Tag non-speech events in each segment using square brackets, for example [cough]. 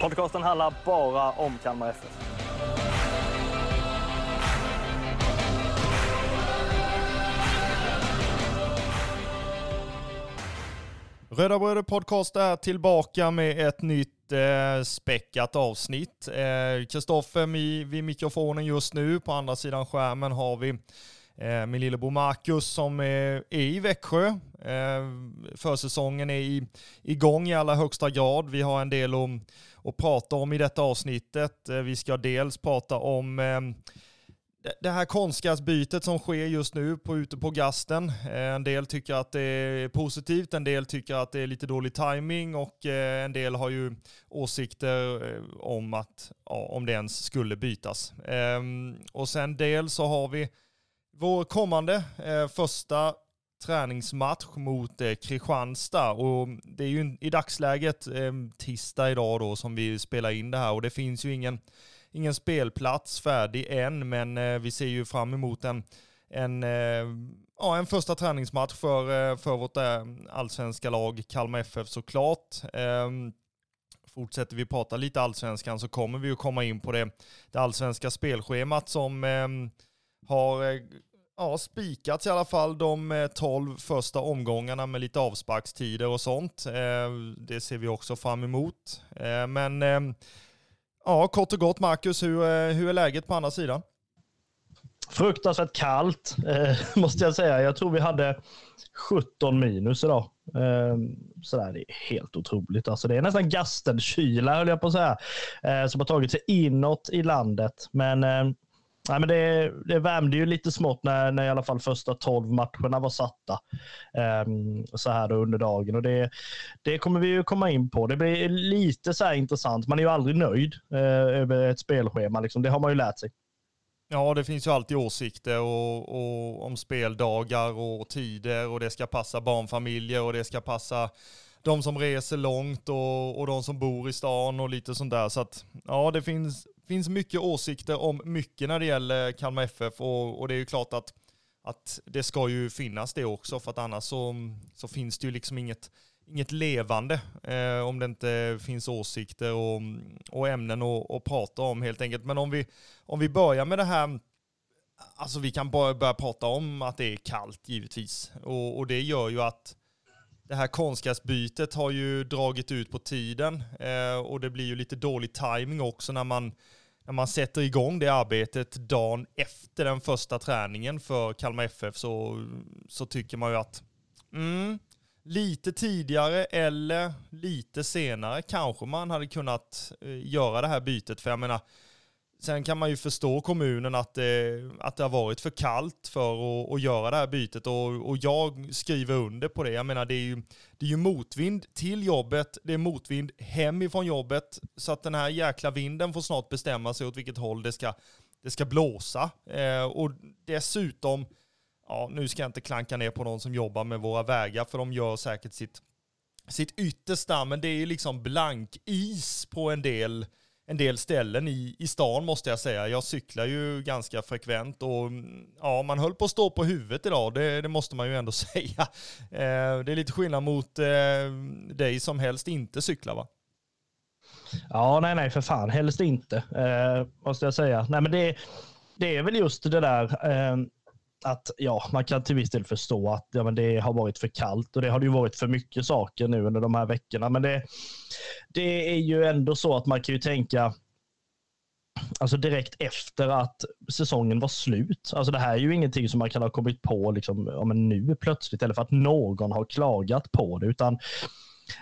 Podcasten handlar bara om Kalmar FF. Röda Bröder Podcast är tillbaka med ett nytt eh, späckat avsnitt. Eh, Kristoffer vid, vid mikrofonen just nu. På andra sidan skärmen har vi eh, min lillebror Marcus som är, är i Växjö. Eh, försäsongen är i, igång i allra högsta grad. Vi har en del att, att prata om i detta avsnittet. Eh, vi ska dels prata om ehm, det- här konstgräsbytet som sker just nu på, ute på gasten. Eh, en del tycker att det är positivt, en del tycker att det är lite dålig timing och eh, en del har ju åsikter om att ja, om det ens skulle bytas. Ehm, och sen dels så har vi vår kommande eh, första träningsmatch mot eh, Kristianstad och det är ju i dagsläget eh, tisdag idag då som vi spelar in det här och det finns ju ingen ingen spelplats färdig än, men eh, vi ser ju fram emot en, en, eh, ja, en första träningsmatch för, eh, för vårt eh, allsvenska lag Kalmar FF såklart. Eh, fortsätter vi prata lite allsvenskan så kommer vi ju komma in på det, det allsvenska spelschemat som ehm, eh, har ja, spikats i alla fall de eh, tolv 12 första omgångarna med lite avsparkstider och sånt. Eh, det ser vi också fram emot. Eh, men Ja, kort och gott Marcus, hur, hur är läget på andra sidan? Fruktansvärt kallt, [laughs] måste jag säga. Jag tror vi hade 17 minus idag. Sådär, det är helt otroligt. Alltså, det är nästan gastenkyla, höll jag på att säga, som har tagit sig inåt i landet. Men, nej, men det, det värmde ju lite smått när, när i alla fall första 12 matcherna var satta um, så här då under dagen. Och det, det kommer vi ju komma in på. Det blir lite så här intressant. Man är ju aldrig nöjd uh, över ett spelschema. Liksom. Det har man ju lärt sig. Ja, det finns ju alltid åsikter och, och, om speldagar och tider och det ska passa barnfamiljer och det ska passa de som reser långt och, och de som bor i stan och lite sånt där. Så att ja, det finns, finns mycket åsikter om mycket när det gäller Kalmar FF och, och det är ju klart att, att det ska ju finnas det också för att annars så, så finns det ju liksom inget, inget levande eh, om det inte finns åsikter och, och ämnen att, att prata om helt enkelt. Men om vi, om vi börjar med det här, alltså vi kan bara börja prata om att det är kallt givetvis. Och, och det gör ju att det här konstgräsbytet har ju dragit ut på tiden eh, och det blir ju lite dålig timing också när man, när man sätter igång det arbetet dagen efter den första träningen för Kalmar FF så, så tycker man ju att mm, lite tidigare eller lite senare kanske man hade kunnat eh, göra det här bytet. För jag menar, sen kan man ju förstå kommunen att det, att det har varit för kallt för att, att göra det här bytet och, och jag skriver under på det. Jag menar, det är, ju, det är ju motvind till jobbet, det är motvind hemifrån jobbet, så att den här jäkla vinden får snart bestämma sig åt vilket håll det ska, det ska blåsa. Eh, och dessutom, ja, nu ska jag inte klanka ner på någon som jobbar med våra vägar, för de gör säkert sitt, sitt yttersta, men det är ju liksom blank is på en del, en del ställen i, i stan måste jag säga. Jag cyklar ju ganska frekvent och mm, ja, man höll på att stå på huvudet idag, det, det måste man ju ändå [laughs] säga. Eh, det är lite skillnad mot eh, dig som helst inte cyklar va? Ja, nej, nej, för fan. Helst inte, eh, måste jag säga. Nej, men det, det är väl just det där eh, att ja, man kan till viss del förstå att ja, men det har varit för kallt och det har det ju varit för mycket saker nu under de här veckorna. Men det, det är ju ändå så att man kan ju tänka Alltså direkt efter att säsongen var slut. Alltså det här är ju ingenting som man kan ha kommit på liksom, ja, men nu plötsligt eller för att någon har klagat på det. Utan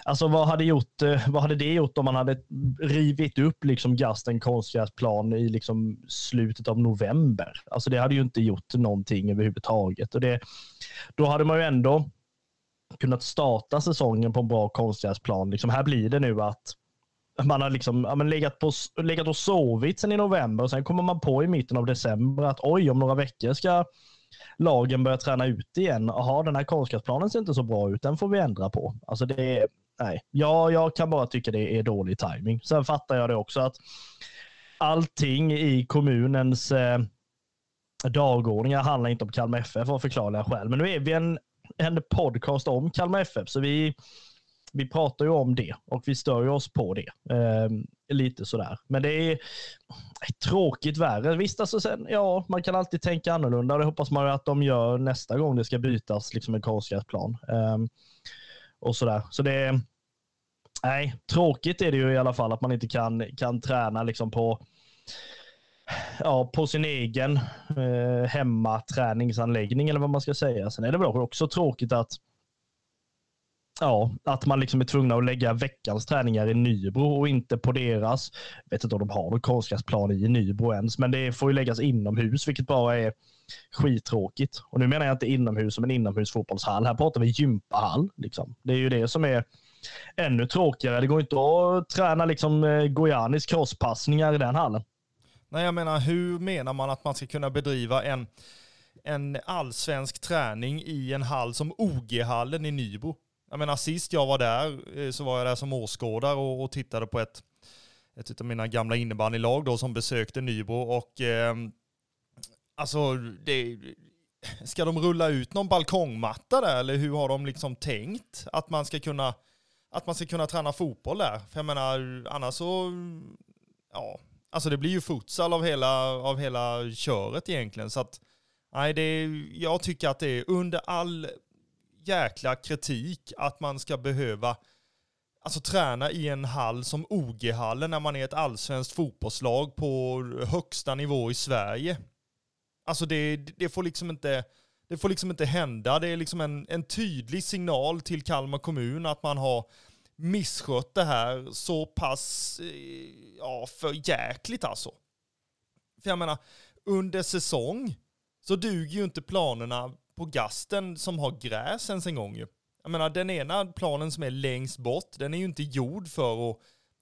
Alltså vad hade, gjort, eh, vad hade det gjort om man hade rivit upp liksom Gasten konstgräsplan i liksom slutet av november? Alltså det hade ju inte gjort någonting överhuvudtaget. Och det, då hade man ju ändå kunnat starta säsongen på en bra konstgräsplan. Liksom här blir det nu att man har liksom, ja, men legat, på, legat och sovit sen i november och sen kommer man på i mitten av december att oj, om några veckor ska lagen börjar träna ut igen. Jaha, den här konstgräsplanen ser inte så bra ut, den får vi ändra på. Alltså det är, nej, ja, jag kan bara tycka det är dålig timing. Sen fattar jag det också att allting i kommunens eh, dagordningar handlar inte om Kalmar FF av förklarliga skäl. Men nu är vi en, en podcast om Kalmar FF, så vi, vi pratar ju om det och vi stör oss på det. Eh, lite sådär. Men det är eh, tråkigt värre. Visst, alltså sen, ja, man kan alltid tänka annorlunda och det hoppas man att de gör nästa gång det ska bytas liksom en konstgräsplan. Eh, och sådär. Så det är, nej, tråkigt är det ju i alla fall att man inte kan, kan träna liksom på ja, på sin egen eh, hemmaträningsanläggning eller vad man ska säga. Sen är det väl också tråkigt att Ja, att man liksom är tvungna att lägga veckans träningar i Nybro och inte på deras. Jag vet inte om de har någon konstgräsplan i Nybro ens, men det får ju läggas inomhus, vilket bara är skittråkigt. Och nu menar jag inte inomhus som en inomhusfotbollshall. Här pratar vi gympahall. Liksom. Det är ju det som är ännu tråkigare. Det går inte att träna liksom eh, Gojanis crosspassningar i den hallen. Nej, jag menar hur menar man att man ska kunna bedriva en, en allsvensk träning i en hall som OG-hallen i Nybro? Jag menar sist jag var där eh, så var jag där som åskådare och, och tittade på ett, ett av mina gamla innebandylag då som besökte Nybro och eh, alltså det, ska de rulla ut någon balkongmatta där eller hur har de liksom tänkt att man ska kunna att man ska kunna träna fotboll där? För jag menar annars så ja, Alltså det blir ju futsal av hela, av hela köret egentligen. Så att, nej, det jag tycker att det är under all jäkla kritik att man ska behöva alltså, träna i en hall som OG-hallen när man är ett allsvenskt fotbollslag på högsta nivå i Sverige. Alltså det, det får liksom inte det får liksom inte hända. Det är liksom en, en tydlig signal till Kalmar kommun att man har misskött det här så pass, eh, ja, för jäkligt alltså. För jag menar, under säsong så duger ju inte planerna på gasten som har gräs ens en gång ju. Jag menar, den ena planen som är längst bort, den är ju inte gjord för att,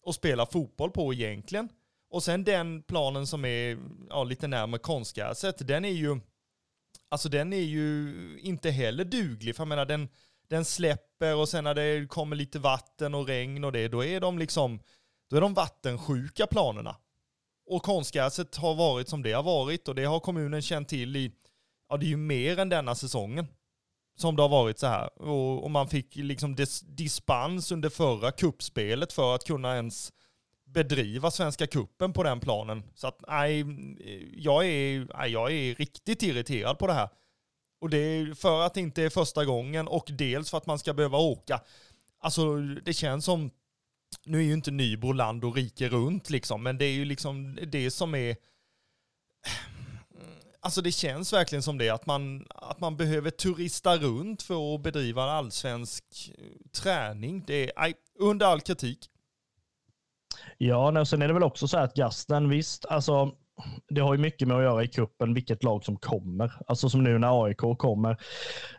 att spela fotboll på egentligen. Och sen den planen som är ja, lite närmare konstgräset, den är ju, alltså den är ju inte heller duglig. För jag menar, den, den släpper och sen när det kommer lite vatten och regn och det, då är de liksom, då är de vattensjuka planerna. Och konstgräset har varit som det har varit och det har kommunen känt till i, ja det är ju mer än denna säsongen som det har varit så här. Och, och man fick liksom dis, dispens under förra kuppspelet för att kunna ens bedriva Svenska kuppen på den planen. Så att nej, jag är, nej, jag är riktigt irriterad på det här. Och det är för att det inte är första gången och dels för att man ska behöva åka. Alltså det känns som, nu är ju inte Nybro land och rike runt liksom, men det är ju liksom det som är Alltså det känns verkligen som det, att man, att man behöver turista runt för att bedriva en allsvensk eh, träning. Det är aj, under all kritik. Ja, och sen är det väl också så här att gasten, visst, alltså det har ju mycket med att göra i kuppen vilket lag som kommer. Alltså som nu när AIK kommer,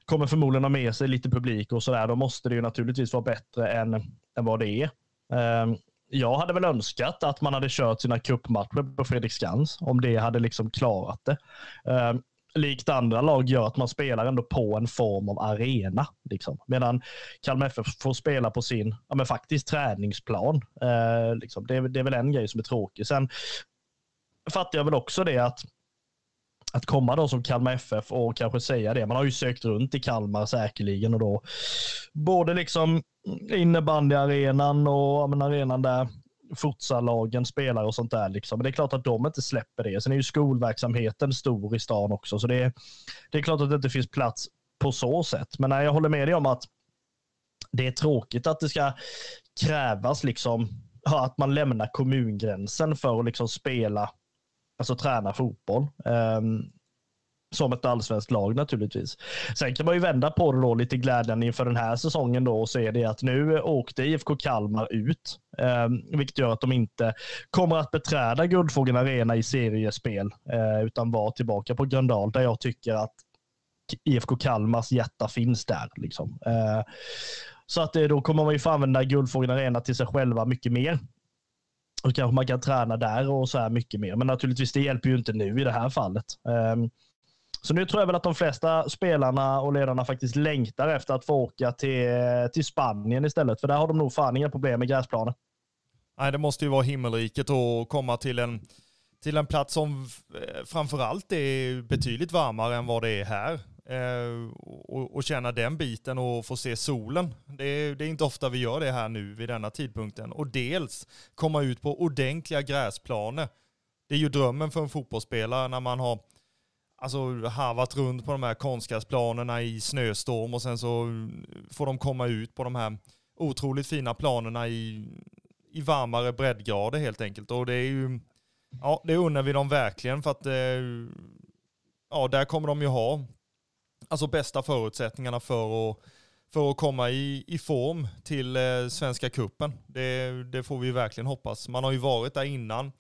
kommer förmodligen ha med sig lite publik och sådär. Då måste det ju naturligtvis vara bättre än, än vad det är. Ehm, jag hade väl önskat att man hade kört sina kuppmatcher på Fredriksskans om det hade liksom klarat det. Eh, likt andra lag gör att man spelar ändå på en form av arena. Liksom. Medan Kalmar FF får spela på sin ja, men faktiskt träningsplan. Eh, liksom. det, det, är, väl en grej som är tråkig. Sen fattar jag väl också det att att komma då som Kalmar FF och kanske säga det. Man har ju sökt runt i Kalmar säkerligen och då både liksom innebandyarenan och men, arenan där futsalagen spelar och sånt där. Liksom. Men det är klart att de inte släpper det. Sen är ju skolverksamheten stor i stan också, så det är, det är klart att det inte finns plats på så sätt. Men nej, jag håller med dig om att det är tråkigt att det ska krävas liksom att man lämnar kommungränsen för att liksom spela alltså träna fotboll. Um, som ett allsvenskt lag naturligtvis. Sen kan man ju vända på det då lite glädjande inför den här säsongen då och se det att nu åkte IFK Kalmar ut, eh, vilket gör att de inte kommer att beträda Guldfågeln Arena i seriespel, eh, utan vara tillbaka på Gröndal där jag tycker att IFK Kalmars hjärta finns där. Liksom. Eh, så att eh, då kommer man ju få använda Guldfågeln Arena till sig själva mycket mer och kanske man kan träna där och så här mycket mer. Men naturligtvis, det hjälper ju inte nu i det här fallet. Ehm, så nu tror jag väl att de flesta spelarna och ledarna faktiskt längtar efter att få åka till, till Spanien istället. För där har de nog fan inga problem med gräsplanen. Nej, det måste ju vara himmelriket att komma till en, till en plats som eh, framförallt är betydligt varmare än vad det är här. Eh, och, och, känna den biten och få se solen. Det är, det är, inte ofta vi gör det här nu vid denna tidpunkten. Och dels komma ut på ordentliga gräsplaner. Det är ju drömmen för en fotbollsspelare när man har alltså, harvat runt på de här konstgräsplanerna i snöstorm och sen så får de komma ut på de här otroligt fina planerna i, i varmare breddgrader helt enkelt. Och det är ju, ja det unnar vi dem verkligen för att eh, ja, där kommer de ju ha alltså bästa förutsättningarna för att, för att komma i, i form till eh, Svenska Kuppen. Det, det får vi verkligen hoppas. Man har ju varit där innan,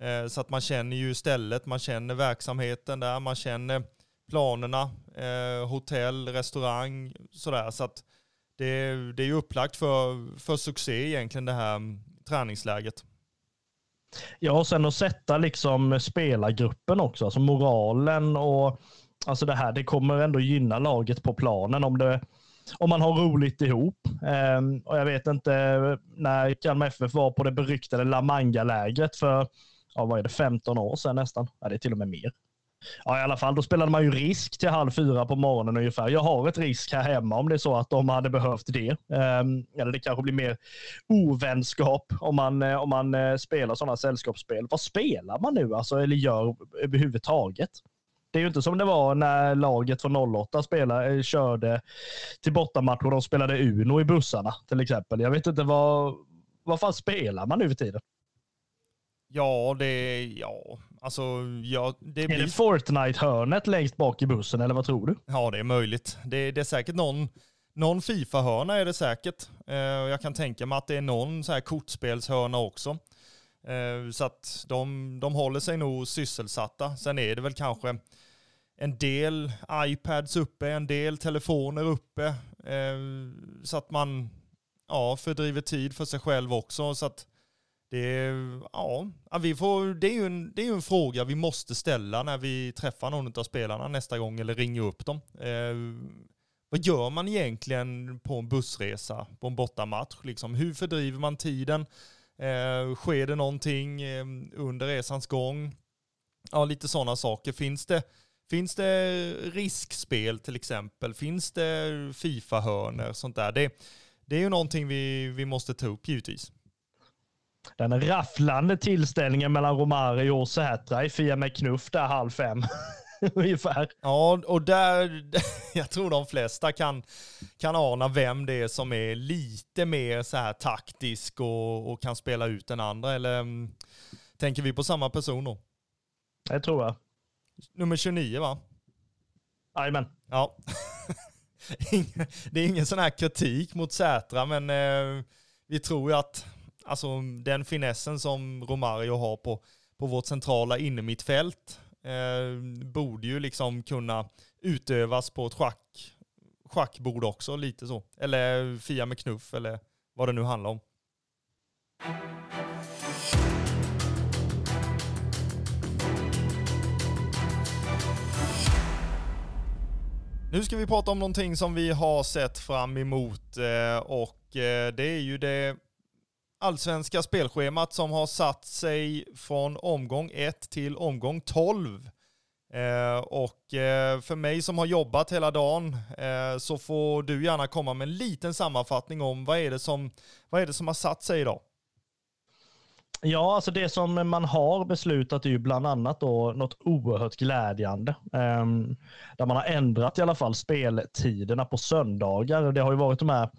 eh, så att man känner ju stället, man känner verksamheten där, man känner planerna, eh, hotell, restaurang, sådär. Så att det, det är ju upplagt för, för succé egentligen det här mm, träningsläget. Ja, och sen att sätta liksom spelargruppen också, alltså moralen och Alltså det här, det kommer ändå gynna laget på planen om, det, om man har roligt ihop. Eh, och jag vet inte när Kalmar FF var på det beryktade La Manga-lägret för, ja vad är det, 15 år sedan nästan. Ja, det är till och med mer. Ja, i alla fall, då spelade man ju risk till halv fyra på morgonen ungefär. Jag har ett risk här hemma om det är så att de hade behövt det. Ehm, eller det kanske blir mer ovänskap om man, om man eh, spelar sådana sällskapsspel. Vad spelar man nu alltså, eller gör överhuvudtaget? Det är ju inte som det var när laget från 08 spelade, eh, körde till bortamatch och de spelade Uno i bussarna till exempel. Jag vet inte vad, vad fan spelar man nu för tiden? Ja, det, ja, alltså, ja, det blir... Är det Fortnite-hörnet längst bak i bussen eller vad tror du? Ja, det är möjligt. Det, det är säkert någon, någon Fifa-hörna är det säkert. Uh, jag kan tänka mig att det är någon så här kortspelshörna också. Eh, så att de, de håller sig nog sysselsatta. Sen är det väl kanske en del iPads uppe, en del telefoner uppe. Eh, så att man ja, fördriver tid för sig själv också. Så att det, ja, vi får, det, är ju en, det är en fråga vi måste ställa när vi träffar någon av spelarna nästa gång eller ringer upp dem. Eh, vad gör man egentligen på en bussresa, på en bortamatch? Liksom? Hur fördriver man tiden? Eh, sker det någonting eh, under resans gång? Ja, lite sådana saker. Finns det Finns det riskspel till exempel? Finns det Fifa-hörnor? Sånt där. Det, det är ju någonting vi, vi måste ta upp givetvis. Den rafflande tillställningen mellan Romario och Sätra i Fia med knuff där halv fem. [laughs] [laughs] Ungefär. Ja, och där, [laughs] jag tror de flesta kan, kan ana vem det är som är lite mer så här taktisk och, och kan spela ut den andra. Eller um, tänker vi på samma person då? Det tror jag. Nummer 29 va? Jajamän. Ja. [laughs] det är ingen sån här kritik mot Sätra, men eh, vi tror ju att alltså, den finessen som Romario har på, på vårt centrala innermittfält eh, borde ju liksom kunna utövas på ett schack, schackbord också, lite så. Eller Fia med knuff, eller vad det nu handlar om. Nu ska vi prata om någonting som vi har sett fram emot eh, och eh, det är ju det allsvenska spelschemat som har satt sig från omgång 1 till omgång 12. Eh, och eh, för mig som har jobbat hela dagen eh, så får du gärna komma med en liten sammanfattning om vad är det som, vad är det som har satt sig idag? Ja, alltså det som man har beslutat är ju bland annat då något oerhört glädjande. Ehm, där man har ändrat i alla fall speltiderna på söndagar. Det har ju varit de här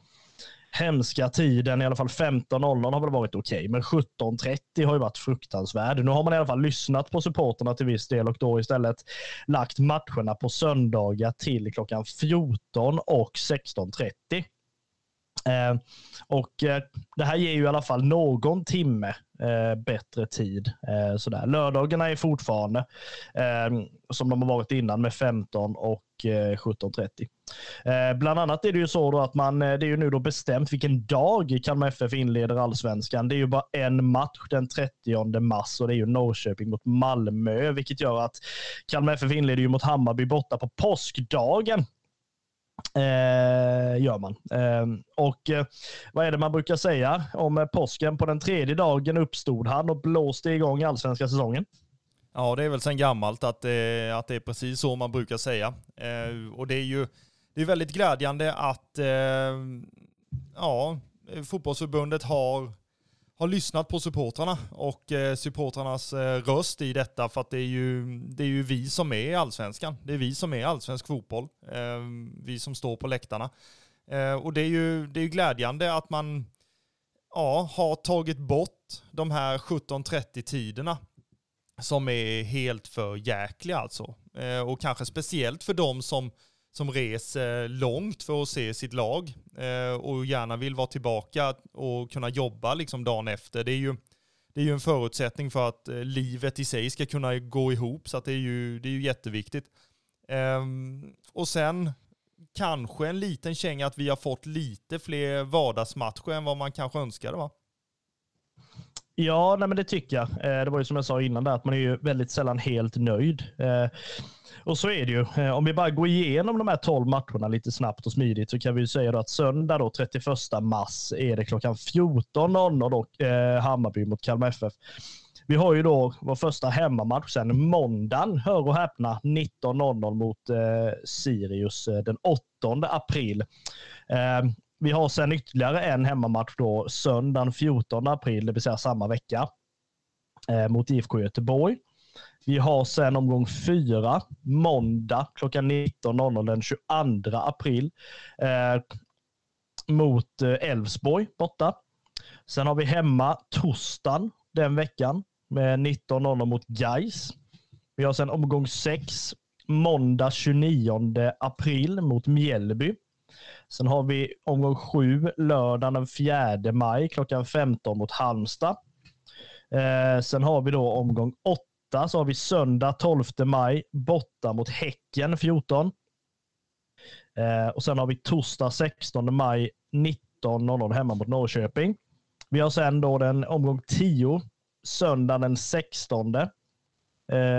hemska tiden, i alla fall 15.00 har väl varit okej, okay, men 17.30 har ju varit fruktansvärd. Nu har man i alla fall lyssnat på supporterna till viss del och då istället lagt matcherna på söndagar till klockan 14 och 16.30. Eh, och eh, det här ger ju i alla fall någon timme eh, bättre tid. Eh, sådär. Lördagarna är fortfarande eh, som de har varit innan med 15 och Eh, 17.30. Eh, bland annat är det ju så då att man, eh, det är ju nu då bestämt vilken dag Kalmar FF inleder allsvenskan. Det är ju bara en match den 30 mars och det är ju Norrköping mot Malmö, vilket gör att Kalmar FF inleder ju mot Hammarby borta på påskdagen. Eh, gör man. Eh, och eh, vad är det man brukar säga om påsken? På den tredje dagen uppstod han och blåste igång allsvenska säsongen. Ja, det är väl sedan gammalt att, eh, att det är precis så man brukar säga. Eh, och det är ju det är väldigt glädjande att eh, ja, fotbollsförbundet har, har lyssnat på supportrarna och eh, supportrarnas eh, röst i detta för att det är, ju, det är ju vi som är allsvenskan. Det är vi som är allsvensk fotboll. Eh, vi som står på läktarna. Eh, och det är ju det är glädjande att man ja, har tagit bort de här 17.30-tiderna som är helt för jäkliga alltså. Eh, och kanske speciellt för de som, som reser långt för att se sitt lag eh, och gärna vill vara tillbaka och kunna jobba liksom dagen efter. Det är ju, det är ju en förutsättning för att eh, livet i sig ska kunna gå ihop, så att det, är ju, det är ju jätteviktigt. Ehm, och sen kanske en liten känga att vi har fått lite fler vardagsmatcher än vad man kanske önskade va? Ja, nej, men det tycker jag. Eh, det var ju som jag sa innan där, att man är ju väldigt sällan helt nöjd. Eh, och så är det ju. Eh, om vi bara går igenom de här 12 matcherna lite snabbt och smidigt så kan vi ju säga att söndag då, 31 mars är det klockan 14.00 då, eh, Hammarby mot Kalmar FF. Vi har ju då vår första hemmamatch sen måndagen, hör och häpna, 19.00 mot eh, Sirius den 8 april. Eh, vi har sen ytterligare en hemmamatch då söndagen 14 april, det vill säga samma vecka, eh, mot IFK Göteborg. Vi har sen omgång fyra, måndag klockan 19.00 den 22 april eh, mot eh, Elfsborg borta. Sen har vi hemma torsdagen den veckan med 19.00 mot Gais. Vi har sen omgång sex, måndag 29 april mot Mjällby. Sen har vi omgång sju, lördagen den 4 maj klockan 15 mot Halmstad. Eh, sen har vi då omgång åtta, så har vi söndag 12 maj borta mot Häcken 14. Eh, och sen har vi torsdag 16 maj 19.00 hemma mot Norrköping. Vi har sen då den omgång 10, söndagen den 16. Eh,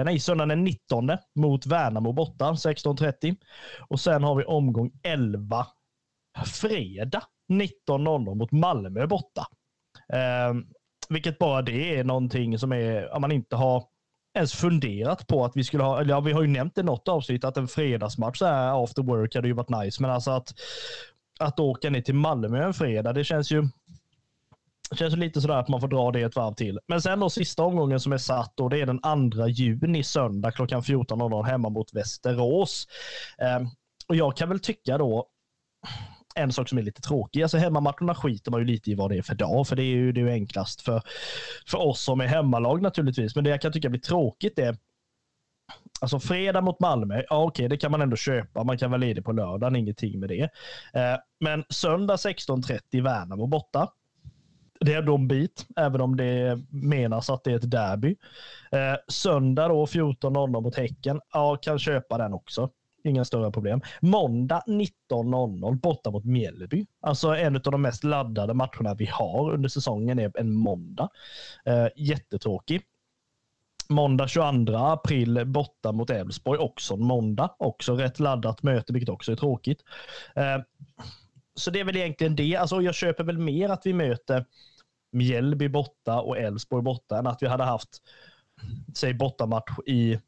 nej, söndagen den 19 mot Värnamo borta 16.30. Och sen har vi omgång 11 fredag 19.00 mot Malmö borta. Eh, vilket bara det är någonting som är, om man inte har ens funderat på att vi skulle ha, eller ja, vi har ju nämnt i något avsnitt att en fredagsmatch så här after work hade ju varit nice, men alltså att, att åka ner till Malmö en fredag, det känns ju det känns lite sådär att man får dra det ett varv till. Men sen då sista omgången som är satt och det är den 2 juni söndag klockan 14.00 hemma mot Västerås. Eh, och jag kan väl tycka då, en sak som är lite tråkig. Alltså hemmamatcherna skiter man ju lite i vad det är för dag, för det är ju, det är ju enklast för, för oss som är hemmalag naturligtvis. Men det jag kan tycka blir tråkigt är Alltså fredag mot Malmö, ja okej, det kan man ändå köpa. Man kan vara ledig på lördagen, ingenting med det. Eh, men söndag 16.30 Värnamo borta. Det är då en bit, även om det menas att det är ett derby. Eh, söndag då 14.00 mot Häcken, ja kan köpa den också. Inga större problem. Måndag 19.00 borta mot Mjällby. Alltså en av de mest laddade matcherna vi har under säsongen är en måndag. Eh, jättetråkig. Måndag 22 april borta mot Elfsborg, också en måndag. Också rätt laddat möte, vilket också är tråkigt. Eh, så det är väl egentligen det. Alltså jag köper väl mer att vi möter Mjällby borta och Elfsborg borta än att vi hade haft, säg bortamatch i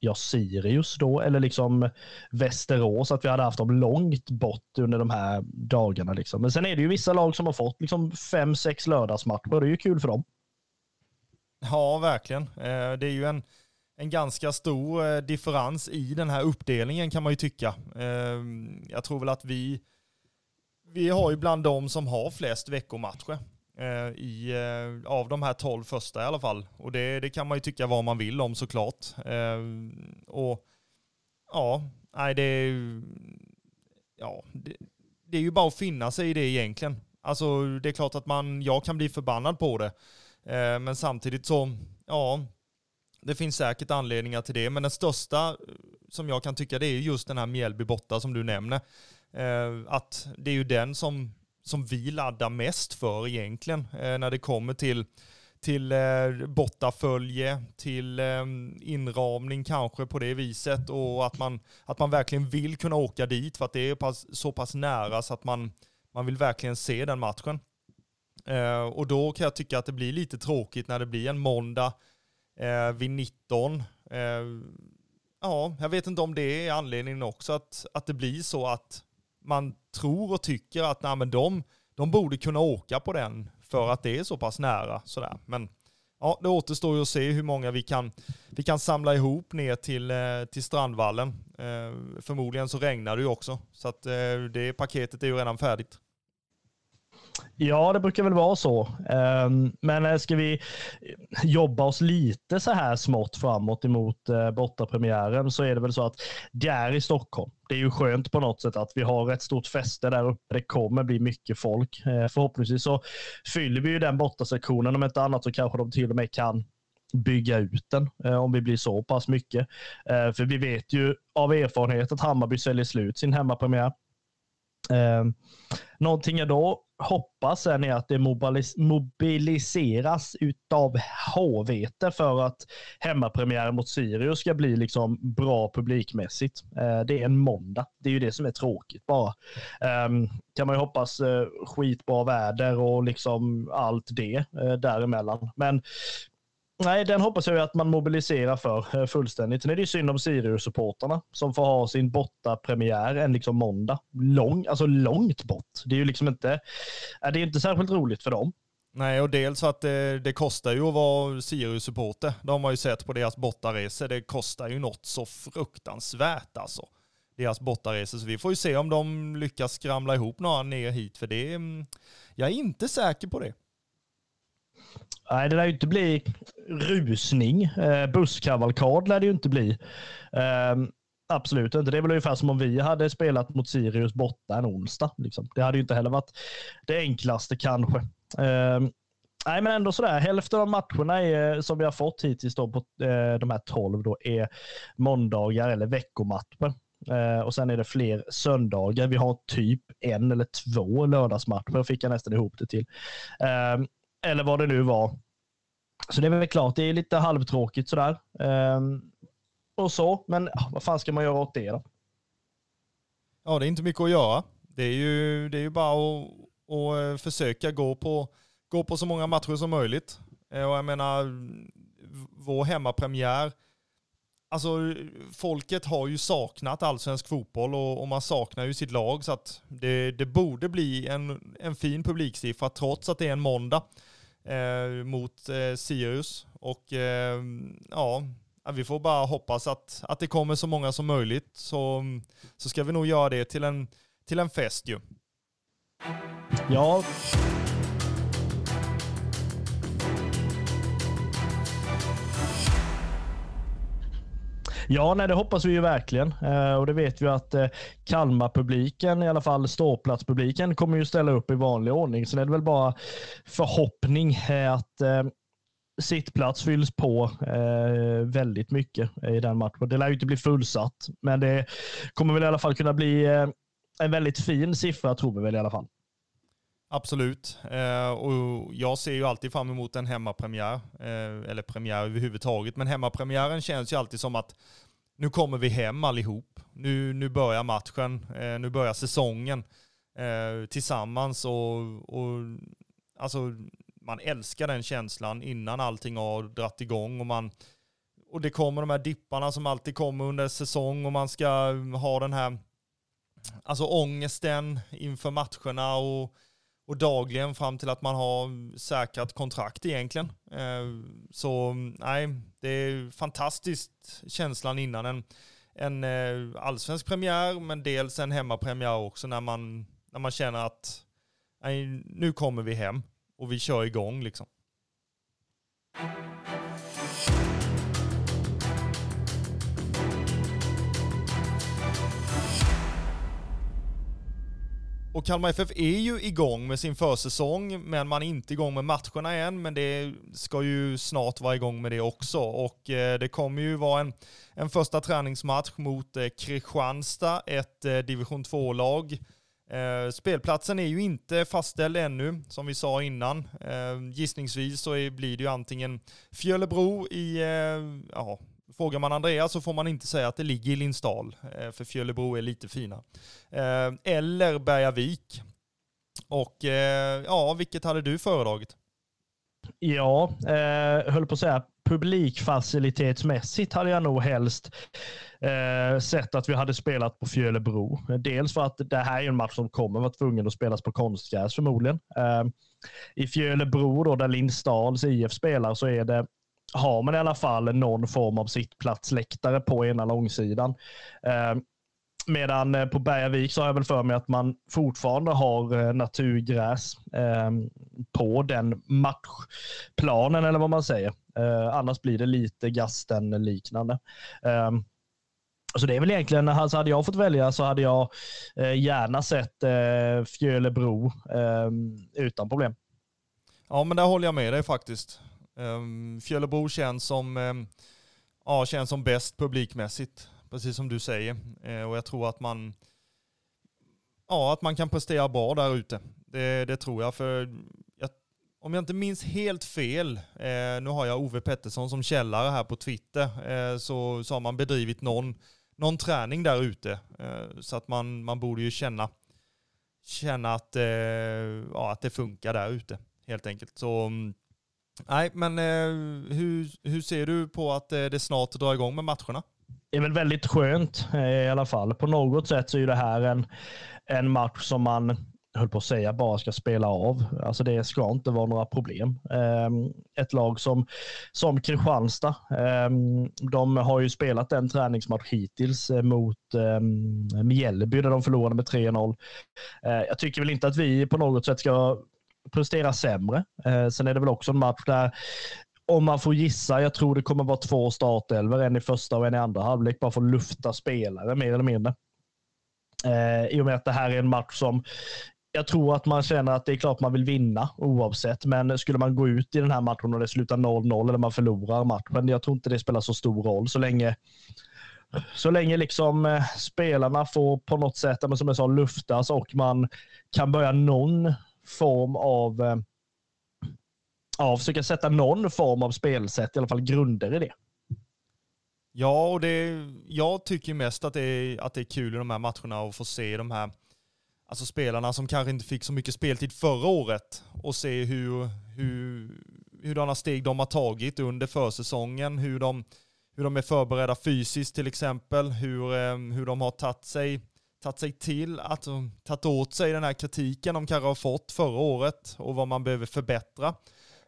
ja, Sirius då, eller liksom Västerås, att vi hade haft dem långt bort under de här dagarna. Liksom. Men sen är det ju vissa lag som har fått liksom fem, sex lördagsmatcher och det är ju kul för dem. Ja, verkligen. Eh, det är ju en, en ganska stor eh, differens i den här uppdelningen kan man ju tycka. Eh, jag tror väl att vi, vi har ju bland de som har flest veckomatcher. Eh, i, eh, av de här tolv första i alla fall. Och det, det kan man ju tycka vad man vill om såklart. Eh, och ja, nej det är ja, det, det, är ju bara att finna sig i det egentligen. Alltså det är klart att man, jag kan bli förbannad på det. Eh, men samtidigt så, ja, det finns säkert anledningar till det. Men den största eh, som jag kan tycka det är just den här Mjällby borta som du nämner. Eh, att det är ju den som, som vi laddar mest för egentligen eh, när det kommer till till eh, bortafölje, till eh, inramning kanske på det viset och att man, att man verkligen vill kunna åka dit för att det är pass, så pass nära så att man, man vill verkligen se den matchen. Eh, och då kan jag tycka att det blir lite tråkigt när det blir en måndag eh, vid 19. Eh, ja, jag vet inte om det är anledningen också att, att det blir så att man tror och tycker att nej, men de, de borde kunna åka på den för att det är så pass nära. Sådär. Men ja, det återstår ju att se hur många vi kan, vi kan samla ihop ner till, eh, till Strandvallen. Eh, förmodligen så regnar det ju också, så att eh, det paketet är ju redan färdigt. Ja, det brukar väl vara så. Ehm, men eh, ska vi jobba oss lite så här smått framåt emot eh, bortapremiären så är det väl så att det är i Stockholm. Det är ju skönt på något sätt att vi har ett stort fäste där uppe. Det kommer bli mycket folk. Eh, förhoppningsvis så fyller vi ju den bortasektionen. Om inte annat så kanske de till och med kan bygga ut den om vi blir så pass mycket. För vi vet ju av erfarenhet att Hammarby säljer slut sin hemmapremiär. Eh, någonting jag då hoppas sen är att det mobiliseras utav HVT för att hemmapremiären mot Sirius ska bli liksom bra publikmässigt. Eh, det är en måndag. Det är ju det som är tråkigt bara. Ehm, kan man ju hoppas eh, skitbra väder och liksom allt det eh, däremellan. Men Nej, den hoppas jag att man mobiliserar för eh, fullständigt. Sen är det ju synd om Sirius-supporterna som får ha sin bortapremiär en liksom måndag. Lång, alltså långt bort. Det är ju liksom inte, eh, det är inte särskilt roligt för dem. Nej, och dels att det, det kostar ju att vara Sirius-supporter. De har man ju sett på deras bortaresor. Det kostar ju något så fruktansvärt alltså. Deras bortaresor. Så vi får ju se om de lyckas skramla ihop några ner hit. För det, mm, jag är inte säker på det. Nej, det lär ju inte bli rusning. Eh, busskavalkad lär det ju inte bli. Eh, absolut inte. Det är väl ungefär som om vi hade spelat mot Sirius borta en onsdag. Liksom. Det hade ju inte heller varit det enklaste kanske. Eh, nej, men ändå sådär. Hälften av matcherna är, eh, som vi har fått hittills då på eh, de här tolv då, är måndagar eller veckomatcher. Uh, och sen är det fler söndagar. Vi har typ en eller två lördagsmatcher, fick jag nästan ihop det till. Uh, eller vad det nu var. Så det är väl klart, det är lite halvtråkigt sådär. Um, och så, men vad fan ska man göra åt det då? Ja, det är inte mycket att göra. Det är ju, det är ju bara att, att eh, försöka gå på, gå på så många matcher som möjligt. Eh, och jag menar, vår hemmapremiär, alltså folket har ju saknat allsvensk fotboll och, och man saknar ju sitt lag så att det, det borde bli en, en fin publiksiffra trots att det är en måndag Eh, mot eh, Sirius. Och eh, ja, vi får bara hoppas att, att det kommer så många som möjligt. Så, så ska vi nog göra det till en, till en fest ju. Ja. Ja, nej, det hoppas vi ju verkligen. Eh, och det vet vi att eh, Kalmar-publiken, i alla fall ståplatspubliken, kommer ju ställa upp i vanlig ordning. Så det är väl bara förhoppning eh, att eh, sittplats fylls på eh, väldigt mycket i den matchen. Det lär ju inte bli fullsatt, men det kommer väl i alla fall kunna bli eh, en väldigt fin siffra, tror vi väl i alla fall. Absolut. Eh, och jag ser ju alltid fram emot en hemmapremiär, eh, eller premiär överhuvudtaget. Men hemmapremiären känns ju alltid som att nu kommer vi hem allihop. Nu, nu börjar matchen, eh, nu börjar säsongen eh, tillsammans. Och, och, alltså, man älskar den känslan innan allting har dratt igång. Och, man, och det kommer de här dipparna som alltid kommer under säsong och man ska ha den här alltså ångesten inför matcherna. och och dagligen fram till att man har säkrat kontrakt egentligen. Eh, så nej, det är fantastiskt känslan innan en, en eh, allsvensk premiär, men dels en hemmapremiär också när man, när man känner att nej, nu kommer vi hem och vi kör igång liksom. Och Kalmar FF är ju igång med sin försäsong, men man är inte igång med matcherna än, men det ska ju snart vara igång med det också. Och eh, det kommer ju vara en, en första träningsmatch mot eh, Kristianstad, ett eh, division 2-lag. Eh, spelplatsen är ju inte fastställd ännu, som vi sa innan. Eh, gissningsvis så är, blir det ju antingen Fjölebro i, eh, ja, Frågar man Andreas så får man inte säga att det ligger i Lindsdal, eh, för Fjölebro är lite fina. Eh, eller Bergavik. Och eh, ja, vilket hade du föredragit? Ja, eh, höll på att säga publikfacilitetsmässigt hade jag nog helst eh, sett att vi hade spelat på Fjölebro. Dels för att det här är en match som kommer vara tvungen att spelas på konstgräs förmodligen. Eh, I Fjölebro, då, där Lindsdals IF spelar, så är det har man i alla fall någon form av sittplatsläktare på ena långsidan. Eh, medan eh, på Bergavik så har jag väl för mig att man fortfarande har eh, naturgräs eh, på den matchplanen eller vad man säger. Eh, annars blir det lite gasten-liknande. Eh, så det är väl egentligen, alltså hade jag fått välja så hade jag eh, gärna sett eh, Fjölebro utan problem. Ja, men där håller jag med dig faktiskt. Ehm, um, Fjällebo känns som, um, ja, känns som bäst publikmässigt, precis som du säger. Uh, och jag tror att man, ja, att man kan prestera bra där ute. Det, det tror jag, för jag, om jag inte minns helt fel, uh, nu har jag Ove Pettersson som källare här på Twitter, uh, så, så har man bedrivit någon, någon träning där ute. så att man, man borde ju känna, känna att, ja, att det funkar där ute, helt enkelt. Så um, Nej, men eh, hur, hur ser du på att eh, det snart drar igång med matcherna? Det är väl väldigt skönt eh, i alla fall. På något sätt så är det här en, en match som man, höll på att säga, bara ska spela av. Alltså det ska inte vara några problem. Ehm, ett lag som, som Kristianstad, ehm, de har ju spelat en träningsmatch hittills eh, mot ehm, Mjällby där de förlorade med 3-0. Eh, jag tycker väl inte att vi på något sätt ska presterar sämre. Eh, sen är det väl också en match där om man får gissa, jag tror det kommer vara två startelver, en i första och en i andra halvlek, bara för att lufta spelare mer eller mindre. Eh, I och med att det här är en match som jag tror att man känner att det är klart man vill vinna oavsett, men skulle man gå ut i den här matchen och det slutar 0-0 eller man förlorar matchen, jag tror inte det spelar så stor roll så länge så länge liksom eh, spelarna får på något sätt, som jag sa, luftas och man kan börja någon form av eh, ja, försöka sätta någon form av spelsätt, i alla fall grunder i det. Ja, och det, jag tycker mest att det, är, att det är kul i de här matcherna att få se de här alltså spelarna som kanske inte fick så mycket speltid förra året och se hur, hur, hurdana steg de har tagit under försäsongen, hur de, hur de är förberedda fysiskt till exempel, hur, eh, hur de har tagit sig tagit sig till, att eh, tagit åt sig den här kritiken de kanske har fått förra året och vad man behöver förbättra.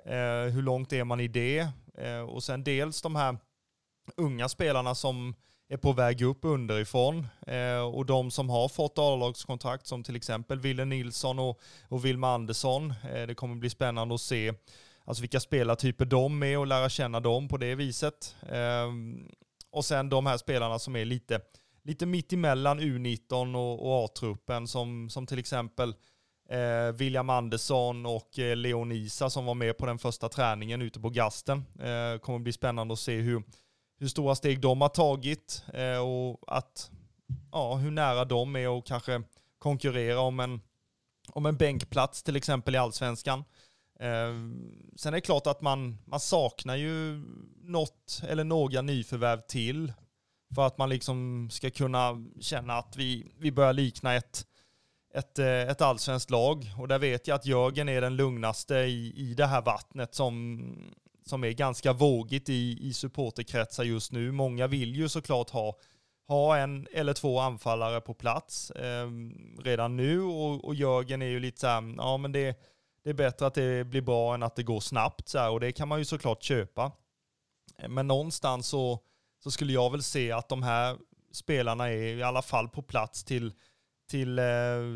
Eh, hur långt är man i det? Eh, och sen dels de här unga spelarna som är på väg upp underifrån eh, och de som har fått A-lagskontrakt som till exempel Wille Nilsson och, och Wilma Andersson. Eh, det kommer bli spännande att se alltså vilka spelartyper de är och lära känna dem på det viset. Eh, och sen de här spelarna som är lite lite mitt emellan U19 och, och A-truppen som, som till exempel eh, William Andersson och eh, Leon Isa som var med på den första träningen ute på Gasten. Eh, kommer bli spännande att se hur, hur stora steg de har tagit eh, och att, ja, hur nära de är och kanske konkurrera om en, om en bänkplats till exempel i allsvenskan. Eh, sen är det klart att man, man saknar ju något eller några nyförvärv till för att man liksom ska kunna känna att vi, vi börjar likna ett, ett, eh, ett allsvenskt lag. Och där vet jag att Jörgen är den lugnaste i, i det här vattnet som, som är ganska vågigt i, i supporterkretsar just nu. Många vill ju såklart ha, ha en eller två anfallare på plats eh, redan nu och, och Jörgen är ju lite så här, ja men det, det är bättre att det blir bra än att det går snabbt så här, och det kan man ju såklart köpa. Men någonstans så så skulle jag väl se att de här spelarna är i alla fall på plats till, till eh,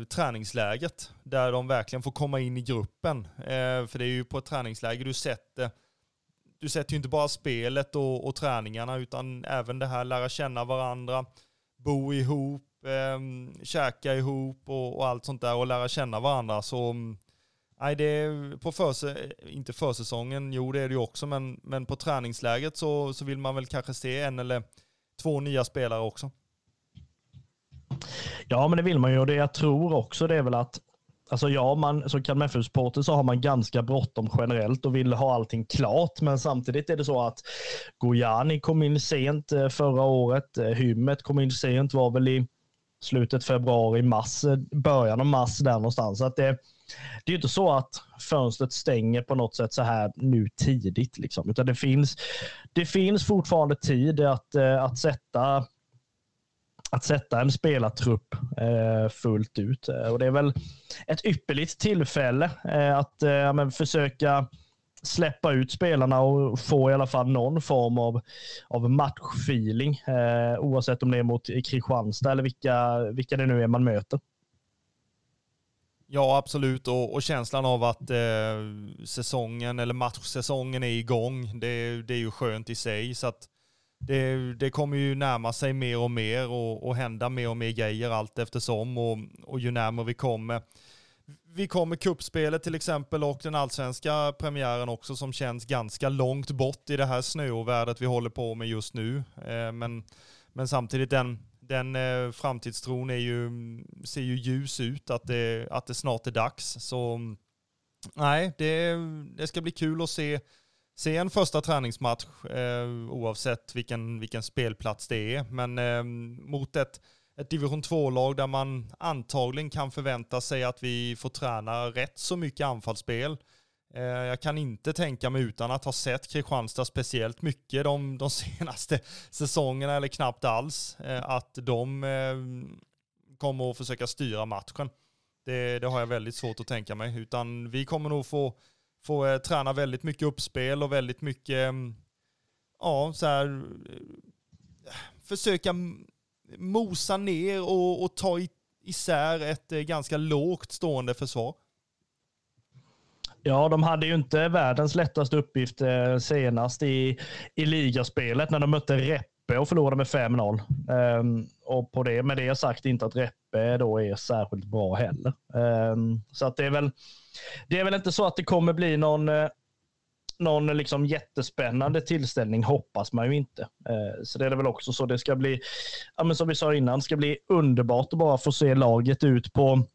träningsläget där de verkligen får komma in i gruppen. Eh, för det är ju på ett träningsläger du sätter du sätter ju inte bara spelet och, och träningarna utan även det här lära känna varandra, bo ihop, eh, käka ihop och, och, allt sånt där och lära känna varandra. Så mm, nej, det är på förse, inte försäsongen, jo det är det ju också, men, men på träningsläget så, så vill man väl kanske se en eller två nya spelare också. Ja, men det vill man ju och det jag tror också det är väl att Alltså ja, man, som Kalmar FF-supporter så har man ganska bråttom generellt och vill ha allting klart. Men samtidigt är det så att Gojani kom in sent eh, förra året. Eh, Hymmet kom in sent, var väl i slutet februari, mars, eh, början av mars där någonstans. Så att det, det är ju inte så att fönstret stänger på något sätt så här nu tidigt. Liksom. Utan det finns, det finns fortfarande tid att, eh, att sätta att sätta en spelartrupp eh, fullt ut. Eh, och det är väl ett ypperligt tillfälle att ja, men, försöka släppa ut spelarna och få i alla fall någon form av, av matchfeeling. Eh, oavsett om det är mot Kristianstad eller vilka, vilka det nu är man möter. Ja, absolut. Och, och känslan av att eh, säsongen eller matchsäsongen är igång, det, det är ju skönt i sig. Så att det, det kommer ju närma sig mer och mer och, och hända mer och mer grejer allt eftersom och, och ju närmare vi kommer. Vi kommer kuppspelet till exempel och den allsvenska premiären också som känns ganska långt bort i det här snöovädret vi håller på med just nu. Eh, men, men samtidigt den, den eh, framtidstron är ju, ser ju ljus ut att det, att det snart är dags. Så nej, det, det ska bli kul att se se en första träningsmatch eh, oavsett vilken, vilken spelplats det är. Men eh, mot ett, ett division 2-lag där man antagligen kan förvänta sig att vi får träna rätt så mycket anfallsspel. Eh, jag kan inte tänka mig utan att ha sett Kristianstad speciellt mycket de, de [laughs] senaste säsongerna eller knappt alls eh, att de eh, kommer att försöka styra matchen. Det, det har jag väldigt svårt att tänka mig. Utan vi kommer nog få få träna väldigt mycket uppspel och väldigt mycket, mm, ja, så här, försöka mosa ner och, och ta isär ett ganska lågt stående försvar. Ja, de hade ju inte världens lättaste uppgift eh, senast i, i ligaspelet när de mötte Reppe och förlorade med 5-0. Um, ehm, och på det, med det sagt inte att Reppe då är särskilt bra heller. Um, så att det är väl det är väl inte så att det kommer bli någon, eh, någon liksom jättespännande tillställning, hoppas man ju inte. Eh, så det är det väl också så det ska bli, ja, men som vi sa innan, det ska bli underbart att bara få se laget ut på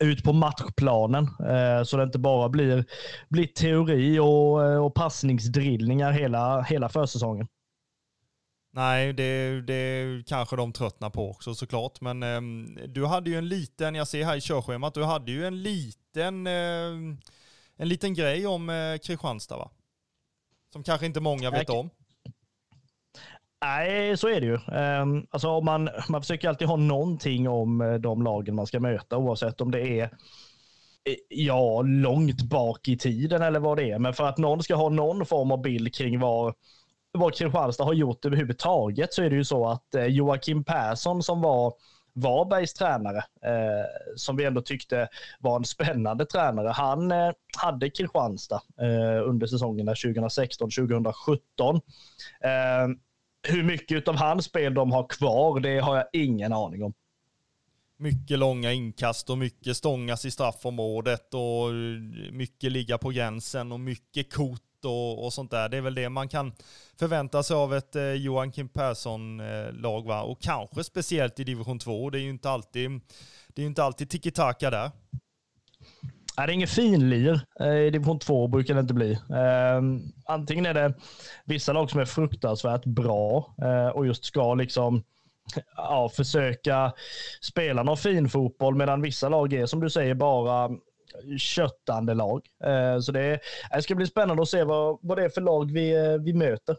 ut på matchplanen eh, så det inte bara blir, blir teori och, och passningsdrillningar hela, hela försäsongen. Nej, det, det kanske de tröttnar på också såklart. Men eh, du hade ju en liten, jag ser här i körschemat, du hade ju en liten, eh, en liten grej om eh, Kristianstad va? Som kanske inte många vet om. Nej, så är det ju. Ehm, alltså, man, man försöker alltid ha någonting om eh, de lagen man ska möta, oavsett om det är eh, ja, långt bak i tiden eller vad det är. Men för att någon ska ha någon form av bild kring vad vad Kristianstad har gjort överhuvudtaget så är det ju så att eh, Joakim Persson som var Varbergs tränare, eh, som vi ändå tyckte var en spännande tränare. Han eh, hade Kristianstad eh, under säsongerna 2016-2017. Hur mycket av hans spel de har kvar, det har jag ingen aning om. Mycket långa inkast och mycket stångas i straffområdet och mycket ligga på gränsen och mycket kort och, och sånt där. Det är väl det man kan förvänta sig av ett eh, Joakim Persson-lag. Eh, va? Och kanske speciellt i division 2. Det är ju inte alltid, det är inte alltid tiki-taka där. Nej, det är inget finlir. I eh, division 2 brukar det inte bli. Eh, antingen är det vissa lag som är fruktansvärt bra eh, och just ska liksom ja, försöka spela någon fin fotboll medan vissa lag är som du säger bara köttande lag. Eh, så det, det ska bli spännande att se vad, vad det är för lag vi, eh, vi möter.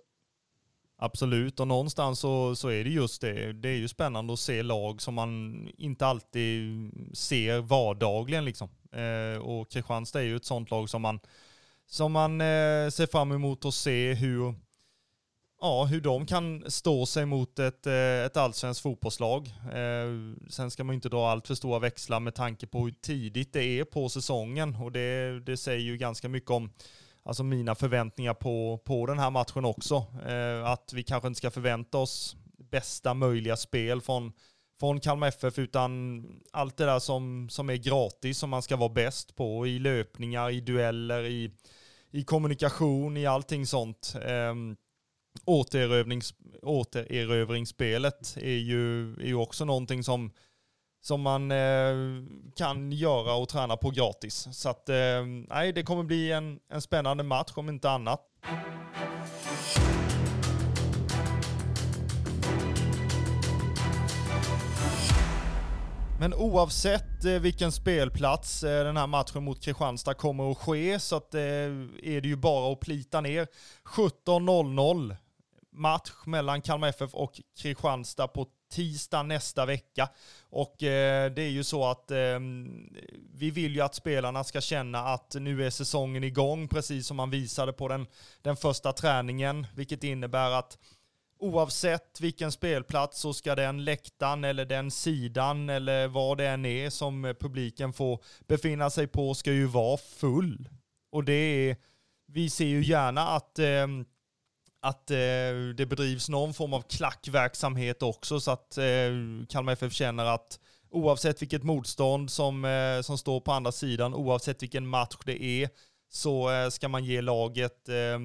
Absolut, och någonstans så, så är det just det. Det är ju spännande att se lag som man inte alltid ser vardagligen. Liksom. Eh, och Kristianstad är ju ett sånt lag som man, som man eh, ser fram emot att se hur, ja, hur de kan stå sig mot ett, eh, ett allsvenskt fotbollslag. Eh, sen ska man inte dra allt för stora växlar med tanke på hur tidigt det är på säsongen och det, det säger ju ganska mycket om alltså mina förväntningar på, på den här matchen också. Eh, att vi kanske inte ska förvänta oss bästa möjliga spel från, från Kalmar FF, utan allt det där som, som är gratis, som man ska vara bäst på i löpningar, i dueller, i, i kommunikation, i allting sånt. Eh, återerövrings, återerövringsspelet är ju, är ju också någonting som, som man eh, kan göra och träna på gratis. Så att, eh, nej, det kommer bli en, en spännande match om inte annat. Men oavsett eh, vilken spelplats eh, den här matchen mot Kristianstad kommer att ske så att, eh, är det ju bara att plita ner. 17.00 match mellan Kalmar FF och Kristianstad på tisdag nästa vecka. Och eh, det är ju så att eh, vi vill ju att spelarna ska känna att nu är säsongen igång, precis som man visade på den, den första träningen, vilket innebär att oavsett vilken spelplats så ska den läktaren eller den sidan eller vad det än är som publiken får befinna sig på ska ju vara full. Och det är, vi ser ju gärna att eh, att eh, det bedrivs någon form av klackverksamhet också så att eh, Kalmar FF känner att oavsett vilket motstånd som, eh, som står på andra sidan, oavsett vilken match det är, så eh, ska man ge laget eh,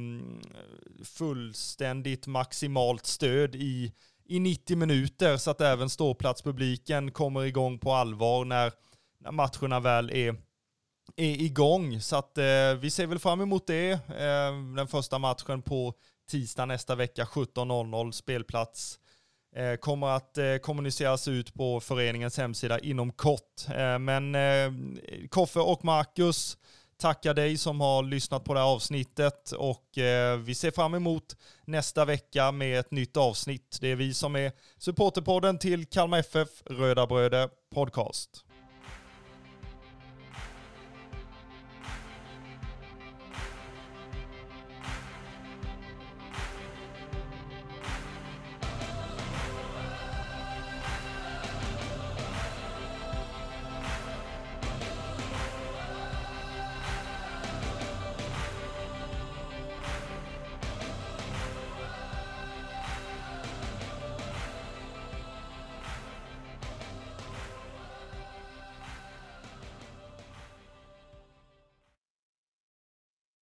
fullständigt maximalt stöd i, i 90 minuter så att även ståplatspubliken kommer igång på allvar när, när matcherna väl är, är igång. Så att eh, vi ser väl fram emot det. Eh, den första matchen på tisdag nästa vecka 17.00 spelplats eh, kommer att eh, kommuniceras ut på föreningens hemsida inom kort. Eh, men eh, Koffe och Marcus tackar dig som har lyssnat på det här avsnittet och eh, vi ser fram emot nästa vecka med ett nytt avsnitt. Det är vi som är supporterpodden till Kalmar FF Röda Bröder Podcast.